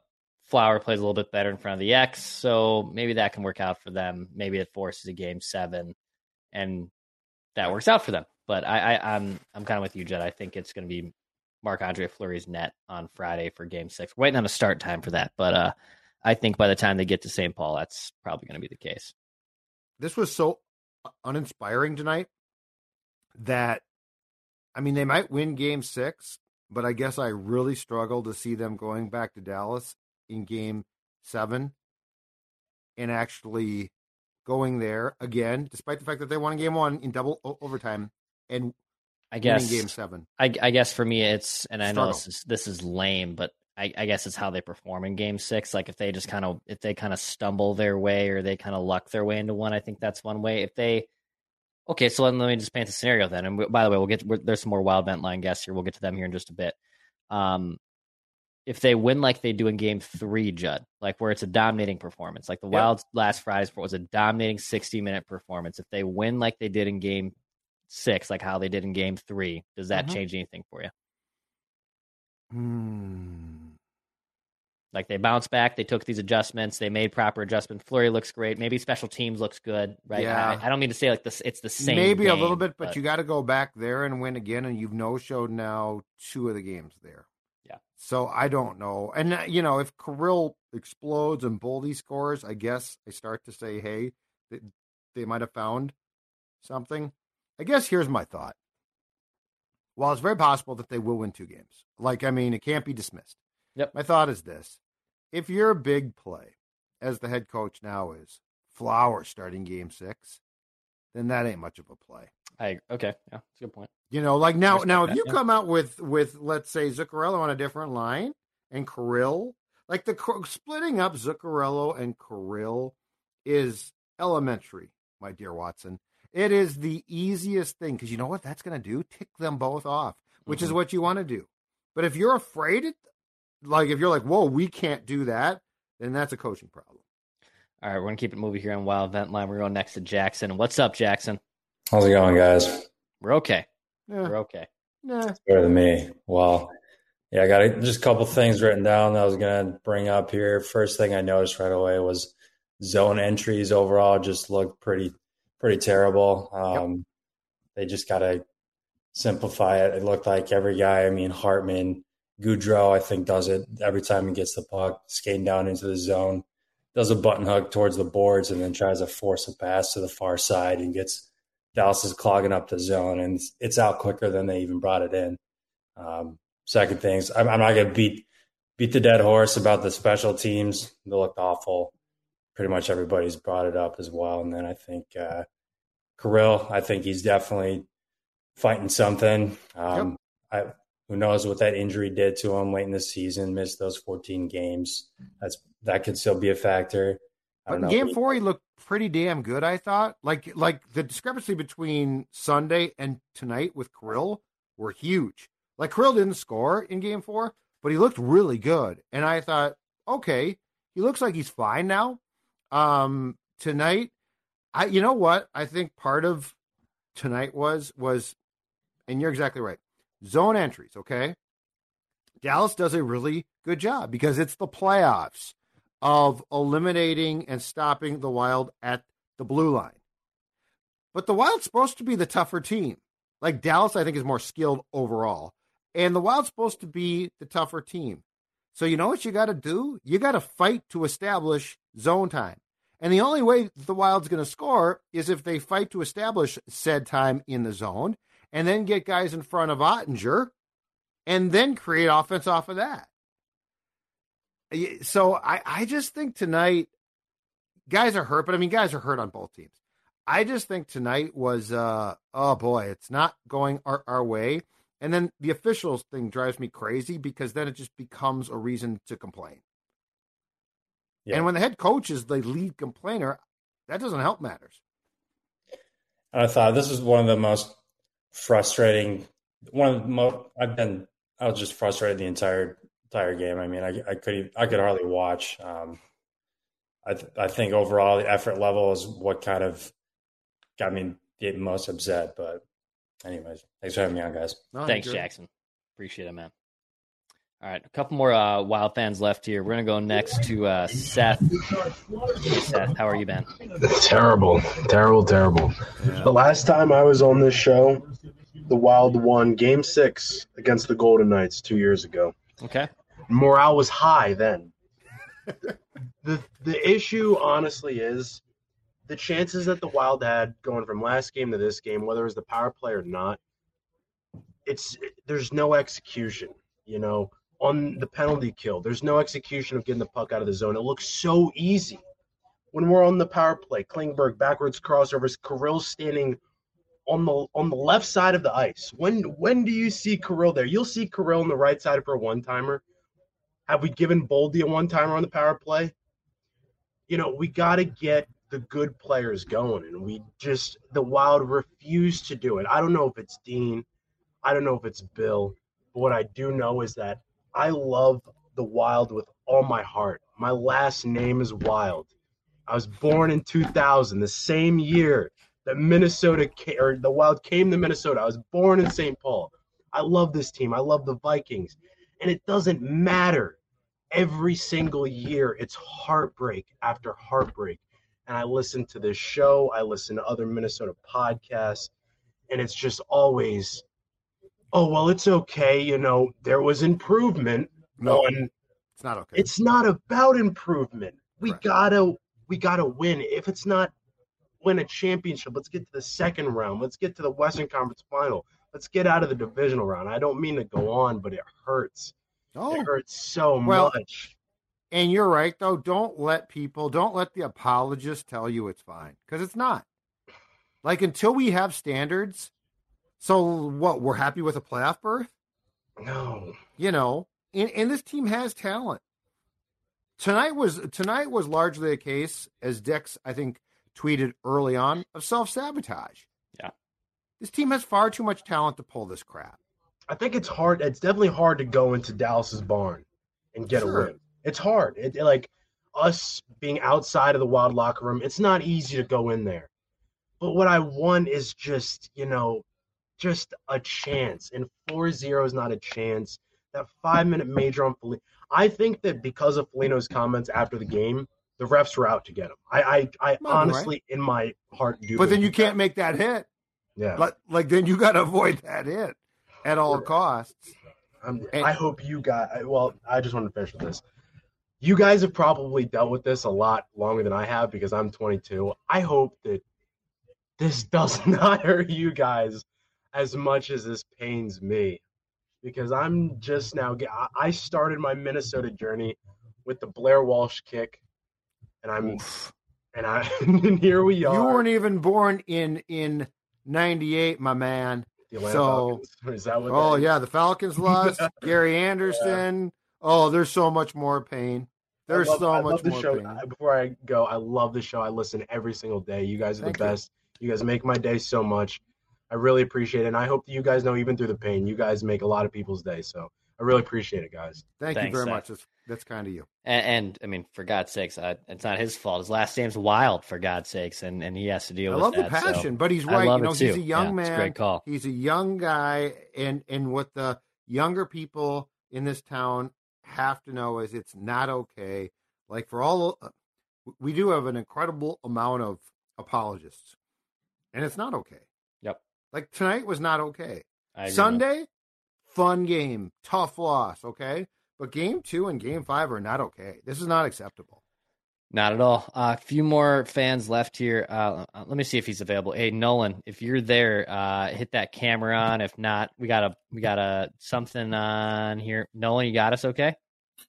Flower plays a little bit better in front of the X, so maybe that can work out for them. Maybe it forces a game seven, and that works out for them. But I, I I'm I'm kind of with you, Jed. I think it's going to be Marc Andre Fleury's net on Friday for Game Six. We're waiting on a start time for that, but uh, I think by the time they get to St. Paul, that's probably going to be the case. This was so uh, uninspiring tonight that I mean they might win game 6, but I guess I really struggle to see them going back to Dallas in game 7 and actually going there again despite the fact that they won game 1 in double o- overtime and I guess winning game 7. I, I guess for me, it's and I know this is this is lame, but I, I guess it's how they perform in Game Six. Like if they just kind of if they kind of stumble their way or they kind of luck their way into one, I think that's one way. If they okay, so let, let me just paint the scenario then. And by the way, we'll get we're, there's some more wild vent line guests here. We'll get to them here in just a bit. Um, if they win like they do in Game Three, Judd, like where it's a dominating performance, like the Yep. Wild's last Friday's was a dominating 60 minute performance. If they win like they did in Game Six, like how they did in Game Three, does that Mhm. change anything for you? Hmm. Like they bounced back, they took these adjustments, they made proper adjustments. Fleury looks great. Maybe special teams looks good, right? Yeah. I, I don't mean to say like this. It's the same. Maybe a little bit, but, you got to go back there and win again, and you've no showed now two of the games there. Yeah. So I don't know, and uh, you know if Kirill explodes and Boldy scores, I guess I start to say, hey, they, they might have found something. I guess here's my thought. While it's very possible that they will win two games, like I mean, it can't be dismissed. Yep. My thought is this: if you're a big play, as the head coach now is, Flower starting Game Six, then that ain't much of a play. I okay, yeah, that's a good point. You know, like now, now if that, you yeah. come out with with let's say Zuccarello on a different line and Kirill, like the splitting up Zuccarello and Kirill is elementary, my dear Watson. It is the easiest thing because you know what that's going to do? Tick them both off, which is Mhm. what you want to do. But if you're afraid, like if you're like, whoa, we can't do that, then that's a coaching problem. All right, we're gonna keep it moving here on Wild Vent Line. We're going next to Jackson. What's up, Jackson? How's it going, guys? We're okay. Yeah. We're okay. Nah. Better than me. Well, yeah, I got a, just a couple things written down that I was going to bring up here. First thing I noticed right away was zone entries overall just looked pretty pretty terrible. Um, They just got to simplify it. It looked like every guy, I mean, Hartman, Gaudreau, I think, does it every time he gets the puck, skating down into the zone, does a button hook towards the boards, and then tries to force a pass to the far side and gets Dallas is clogging up the zone, and it's, out quicker than they even brought it in. Um, second things, I'm, I'm not going to beat beat the dead horse about the special teams. They looked awful. Pretty much everybody's brought it up as well. And then I think uh, Kirill, I think he's definitely fighting something. Um, I, who knows what that injury did to him late in the season? Missed those 14 games. That's that could still be a factor. But know. game four, he looked pretty damn good. I thought, like, like the discrepancy between Sunday and tonight with Krill were huge. Like Krill didn't score in game four, but he looked really good. And I thought, okay, he looks like he's fine now. Um, tonight, I, you know what? I think part of tonight was was, and you're exactly right. Zone entries, okay. Dallas does a really good job because it's the playoffs of eliminating and stopping the Wild at the blue line. But the Wild's supposed to be the tougher team. Like Dallas, I think, is more skilled overall. And the Wild's supposed to be the tougher team. So you know what you got to do? You got to fight to establish zone time. And the only way the Wild's going to score is if they fight to establish said time in the zone and then get guys in front of Oettinger and then create offense off of that. So I, I just think tonight, guys are hurt, but I mean, guys are hurt on both teams. I just think tonight was, uh, oh boy, it's not going our, our way. And then the officials thing drives me crazy because then it just becomes a reason to complain. Yeah. And when the head coach is the lead complainer, that doesn't help matters. And I thought this is one of the most frustrating. One of the most I've been. I was just frustrated the entire entire game. I mean, I, I could I could hardly watch. Um, I th- I think overall the effort level is what kind of got me the most upset. But anyways, thanks for having me on, guys. Thanks, Jackson. Appreciate it, man. All right, a couple more uh, Wild fans left here. We're gonna go next to uh, Seth. Hey, Seth, how are you, man? Terrible, terrible, terrible. The last time I was on this show, the Wild won Game Six against the Golden Knights two years ago. Okay. Morale was high then. the The issue, honestly, is the chances that the Wild had going from last game to this game, whether it was the power play or not. It's there's no execution. You know, on the penalty kill, there's no execution of getting the puck out of the zone. It looks so easy when we're on the power play, Klingberg backwards crossovers, Kirill standing on the on the left side of the ice. When when do you see Kirill there? You'll see Kirill on the right side for a one timer. Have we given Boldy a one timer on the power play? You know, we got to get the good players going, and we just the Wild refuse to do it. I don't know if it's Dean, I don't know if it's Bill, but what I do know is that I love the Wild with all my heart. My last name is Wild. I was born in 2000, the same year that Minnesota came, or the Wild came to Minnesota. I was born in St. Paul. I love this team. I love the Vikings. And it doesn't matter. Every single year, it's heartbreak after heartbreak. And I listen to this show, I listen to other Minnesota podcasts, and it's just always, oh, well, it's okay. You know, there was improvement. No, on, it's not okay. it's not about improvement. We gotta we gotta win. If it's not win a championship, let's get to the second round. Let's get to the Western Conference final. Let's get out of the divisional round. I don't mean to go on, but it hurts. Oh. It hurts so Well, much. And you're right, though. Don't let people, don't let the apologists tell you it's fine because it's not. Like until we have standards. So what? We're happy with a playoff berth. No. You know, and, and this team has talent. Tonight was tonight was largely a case, as Dex I think tweeted early on, of self sabotage. Yeah. This team has far too much talent to pull this crap. I think it's hard. It's definitely hard to go into Dallas's barn and get Sure. a win. It's hard. It, it- like us being outside of the wild locker room, it's not easy to go in there. But what I want is just, you know, just a chance. And 4-0 is not a chance. That five minute major on Foligno. I think that because of Foligno's comments after the game, the refs were out to get him. I I, I honestly in my heart do But then you can't make that hit. Yeah. Like, like then you got to avoid that hit at all costs. Um, I hope you guys. Well, I just want to finish with this. You guys have probably dealt with this a lot longer than I have because I'm 22. I hope that this [laughs] does not hurt you guys as much as this pains me because I'm just now. I- started my Minnesota journey with the Blair Walsh kick, and I'm and I [laughs] and here we are. You weren't even born in in '98, my man. The so, Falcons. [laughs] Is that what oh yeah, the Falcons [laughs] lost. Gary Anderson. Oh, there's so much more pain. There's love, so much more show. pain. Before I go, I love the show. I listen every single day. You guys are Thank the you. best. You. guys make my day so much. I really appreciate it. And I hope that you guys know, even through the pain, you guys make a lot of people's day. So I really appreciate it, guys. Thank you very Zach. much. That's, that's kind of you. And, and I mean, for God's sakes, I, it's not his fault. His last name's Wild, for God's sakes, and, and he has to deal I with that. I love the that. so passion, but he's I right. love You know, it he's a young Yeah, man. It's a great call. He's a young guy, and and what the younger people in this town have to know is it's not okay. Like for all, uh, we do have an incredible amount of apologists, and it's not okay. Yep. Like tonight was not okay. I agree. Sunday, fun game, tough loss. Okay, but game two and game five are not okay. This is not acceptable. Not at all. A few more fans left here. Uh, uh, let me see if he's available. Hey, Nolan, if you're there, uh, hit that camera on. If not, we got a we got a something on here. Nolan, you got us okay?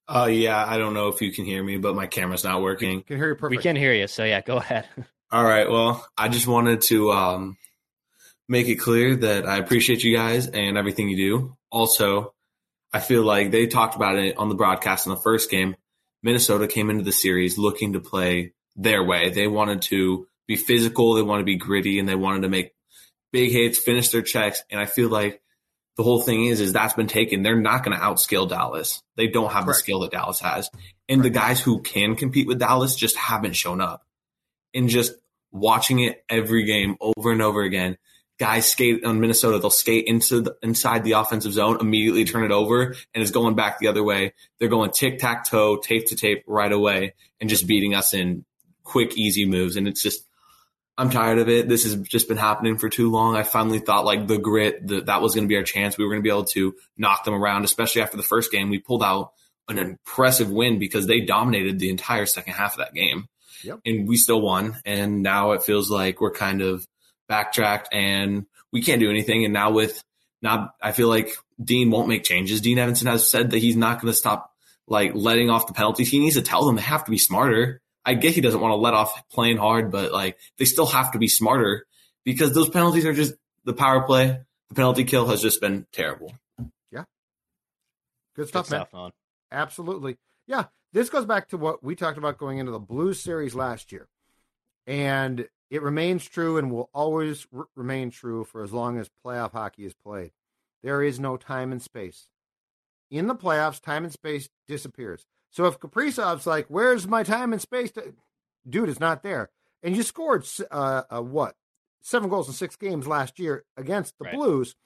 Uh, yeah, I don't know if you can hear me, but my camera's not working. Can hear you perfectly. We can hear you. So yeah, go ahead. [laughs] All right. Well, I just wanted to um, make it clear that I appreciate you guys and everything you do. Also, I feel like they talked about it on the broadcast in the first game. Minnesota came into the series looking to play their way. They wanted to be physical, they wanted to be gritty, and they wanted to make big hits, finish their checks. And I feel like the whole thing is, is that's been taken. They're not going to outskill Dallas. They don't have the skill that Dallas has. And the guys who can compete with Dallas just haven't shown up. And just watching it every game over and over again, guys skate on Minnesota. They'll skate into the, inside the offensive zone, immediately turn it over, and is going back the other way. They're going tic tac toe, tape to tape right away, and just beating us in quick, easy moves. And it's just, I'm tired of it. This has just been happening for too long. I finally thought like the grit, that that was going to be our chance. We were going to be able to knock them around, especially after the first game. We pulled out an impressive win because they dominated the entire second half of that game. Yep. And we still won. And now it feels like we're kind of backtracked and we can't do anything. And now with now, I feel like Dean won't make changes. Dean Evason has said that he's not going to stop like letting off the penalties. He needs to tell them they have to be smarter. I get he doesn't want to let off playing hard, but like they still have to be smarter because those penalties are just the power play. The penalty kill has just been terrible. Yeah. Good stuff, man. stuff, man. Absolutely. Yeah. This goes back to what we talked about going into the Blues series last year. And it remains true and will always r- remain true for as long as playoff hockey is played. There is no time and space. In the playoffs, time and space disappears. So if Kaprizov's like, "Where's my time and space?" To... Dude, it's not there. And you scored uh, uh, what seven goals in six games last year against the Right. Blues.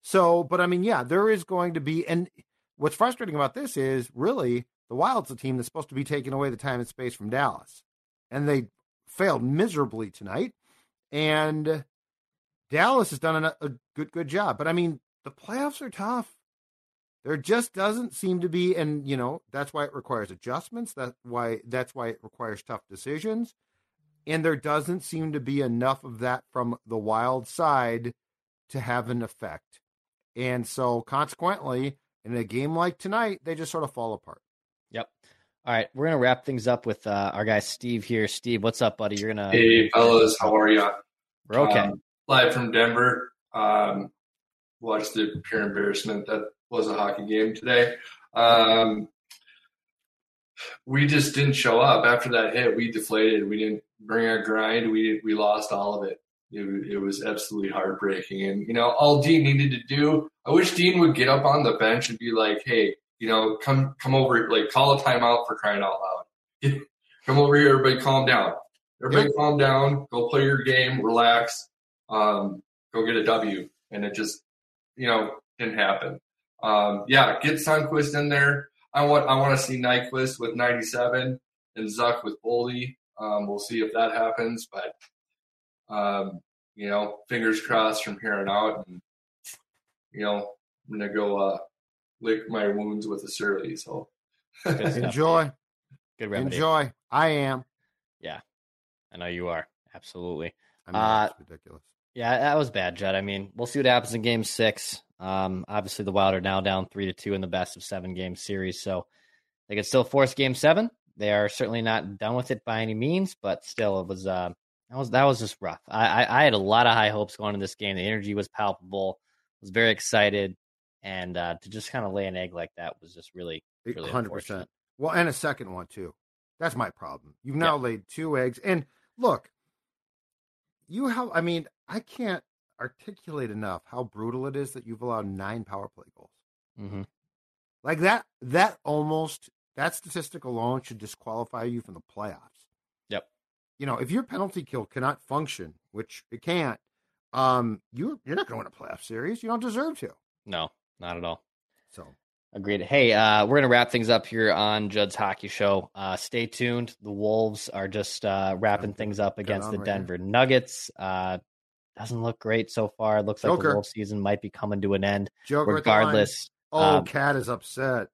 So, but I mean, yeah, there is going to be. And what's frustrating about this is really the Wild's a team that's supposed to be taking away the time and space from Dallas, and they failed miserably tonight. And Dallas has done a, a good good job. But I mean, the playoffs are tough. There just doesn't seem to be, and you know that's why it requires adjustments. That's why that's why it requires tough decisions, and there doesn't seem to be enough of that from the Wild side to have an effect. And so, consequently, in a game like tonight, they just sort of fall apart. All right, we're gonna wrap things up with uh, our guy Steve here. Steve, what's up, buddy? You're gonna Hey, fellas, how are you? We're okay. Um, live from Denver. Um, watched the pure embarrassment that was a hockey game today. Um, we just didn't show up after that hit. We deflated. We didn't bring our grind. We we lost all of it. It, it was absolutely heartbreaking. And you know, all Dean needed to do. I wish Dean would get up on the bench and be like, "Hey, you know, come come over, like call a timeout for crying out loud. [laughs] come over here, everybody, calm down. Everybody, calm down. Go play your game. Relax. Um, go get a W. And it just, you know, didn't happen. Um, yeah, get Sundqvist in there. I want I want to see Nyquist with 97 and Zuck with Boldy. Um, we'll see if that happens, but um, you know, fingers crossed from here on out. And you know, I'm gonna go uh, lick my wounds with a surly. So Enjoy. Good remedy. Enjoy. I am. Yeah, I know you are. Absolutely. I mean, uh, that's ridiculous. Yeah, that was bad, Judd. I mean, we'll see what happens in Game Six. Um, obviously, the Wild are now down three to two in the best of seven game series, so they could still force Game Seven. They are certainly not done with it by any means, but still, it was uh, that was that was just rough. I, I, I had a lot of high hopes going into this game. The energy was palpable. Was very excited, and uh, to just kind of lay an egg like that was just really, really hundred unfortunate. percent. Well, and a second one too. That's my problem. You've now laid two eggs, and look, you have. I mean, I can't articulate enough how brutal it is that you've allowed nine power play goals. Mm-hmm. Like that. That almost that statistic alone should disqualify you from the playoffs. Yep. You know, if your penalty kill cannot function, which it can't, um, you're you're not going to win a playoff series. You don't deserve to. No, not at all. So Agreed. Hey, uh, we're gonna wrap things up here on Judd's Hockey Show. Uh, stay tuned. The Wolves are just uh, wrapping things up against the right here. Denver Nuggets. Uh, doesn't look great so far. It Looks like the Joker. Wolves season might be coming to an end. Joker at the line. regardless, Oh, um, Cat is upset.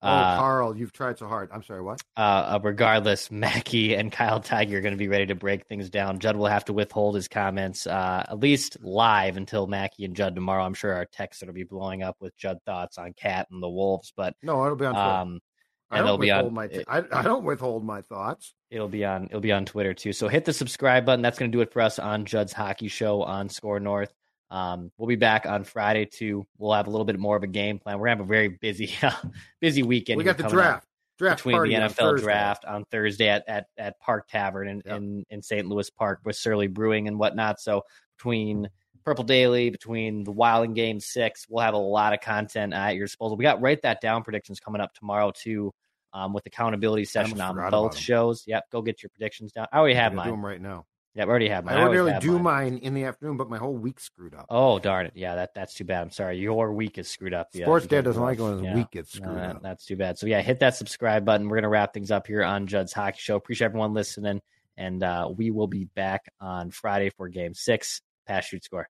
Oh, uh, Karl, you've tried so hard. I'm sorry. What? uh, uh, regardless, [laughs] Mackey and Kyle Tiger are going to be ready to break things down. Judd will have to withhold his comments, uh, at least live, until Mackey and Judd tomorrow. I'm sure our texts will be blowing up with Judd thoughts on Cat and the Wolves, but No, it'll be on Twitter. um, I don't withhold on. my. T- I, I don't withhold my thoughts. It'll be on. It'll be on Twitter too. So hit the subscribe button. That's going to do it for us on Judd's Hockey Show on Score North. Um, we'll be back on Friday too. We'll have a little bit more of a game plan. We're gonna have a very busy, [laughs] busy weekend. We got the draft. Draft between the NFL draft on Thursday at at, at Park Tavern in, in in St. Louis Park with Surly Brewing and whatnot. So between Purple Daily, between the Wild and Game Six, we'll have a lot of content at your disposal. We got write that down predictions coming up tomorrow too. Um, with accountability session on both shows. Yep, go get your predictions down. I already have mine. do 'em right now. Yeah, I already have mine. I ordinarily do mine. mine in the afternoon, but my whole week's screwed up. Oh darn it! Yeah, that that's too bad. I'm sorry. Your week is screwed up. Yeah, Sports dad doesn't like when his yeah. week gets No, screwed that- up. That's too bad. So yeah, hit that subscribe button. We're gonna wrap things up here on Judd's Hockey Show. Appreciate everyone listening, and uh, we will be back on Friday for Game Six. Pass, shoot, score.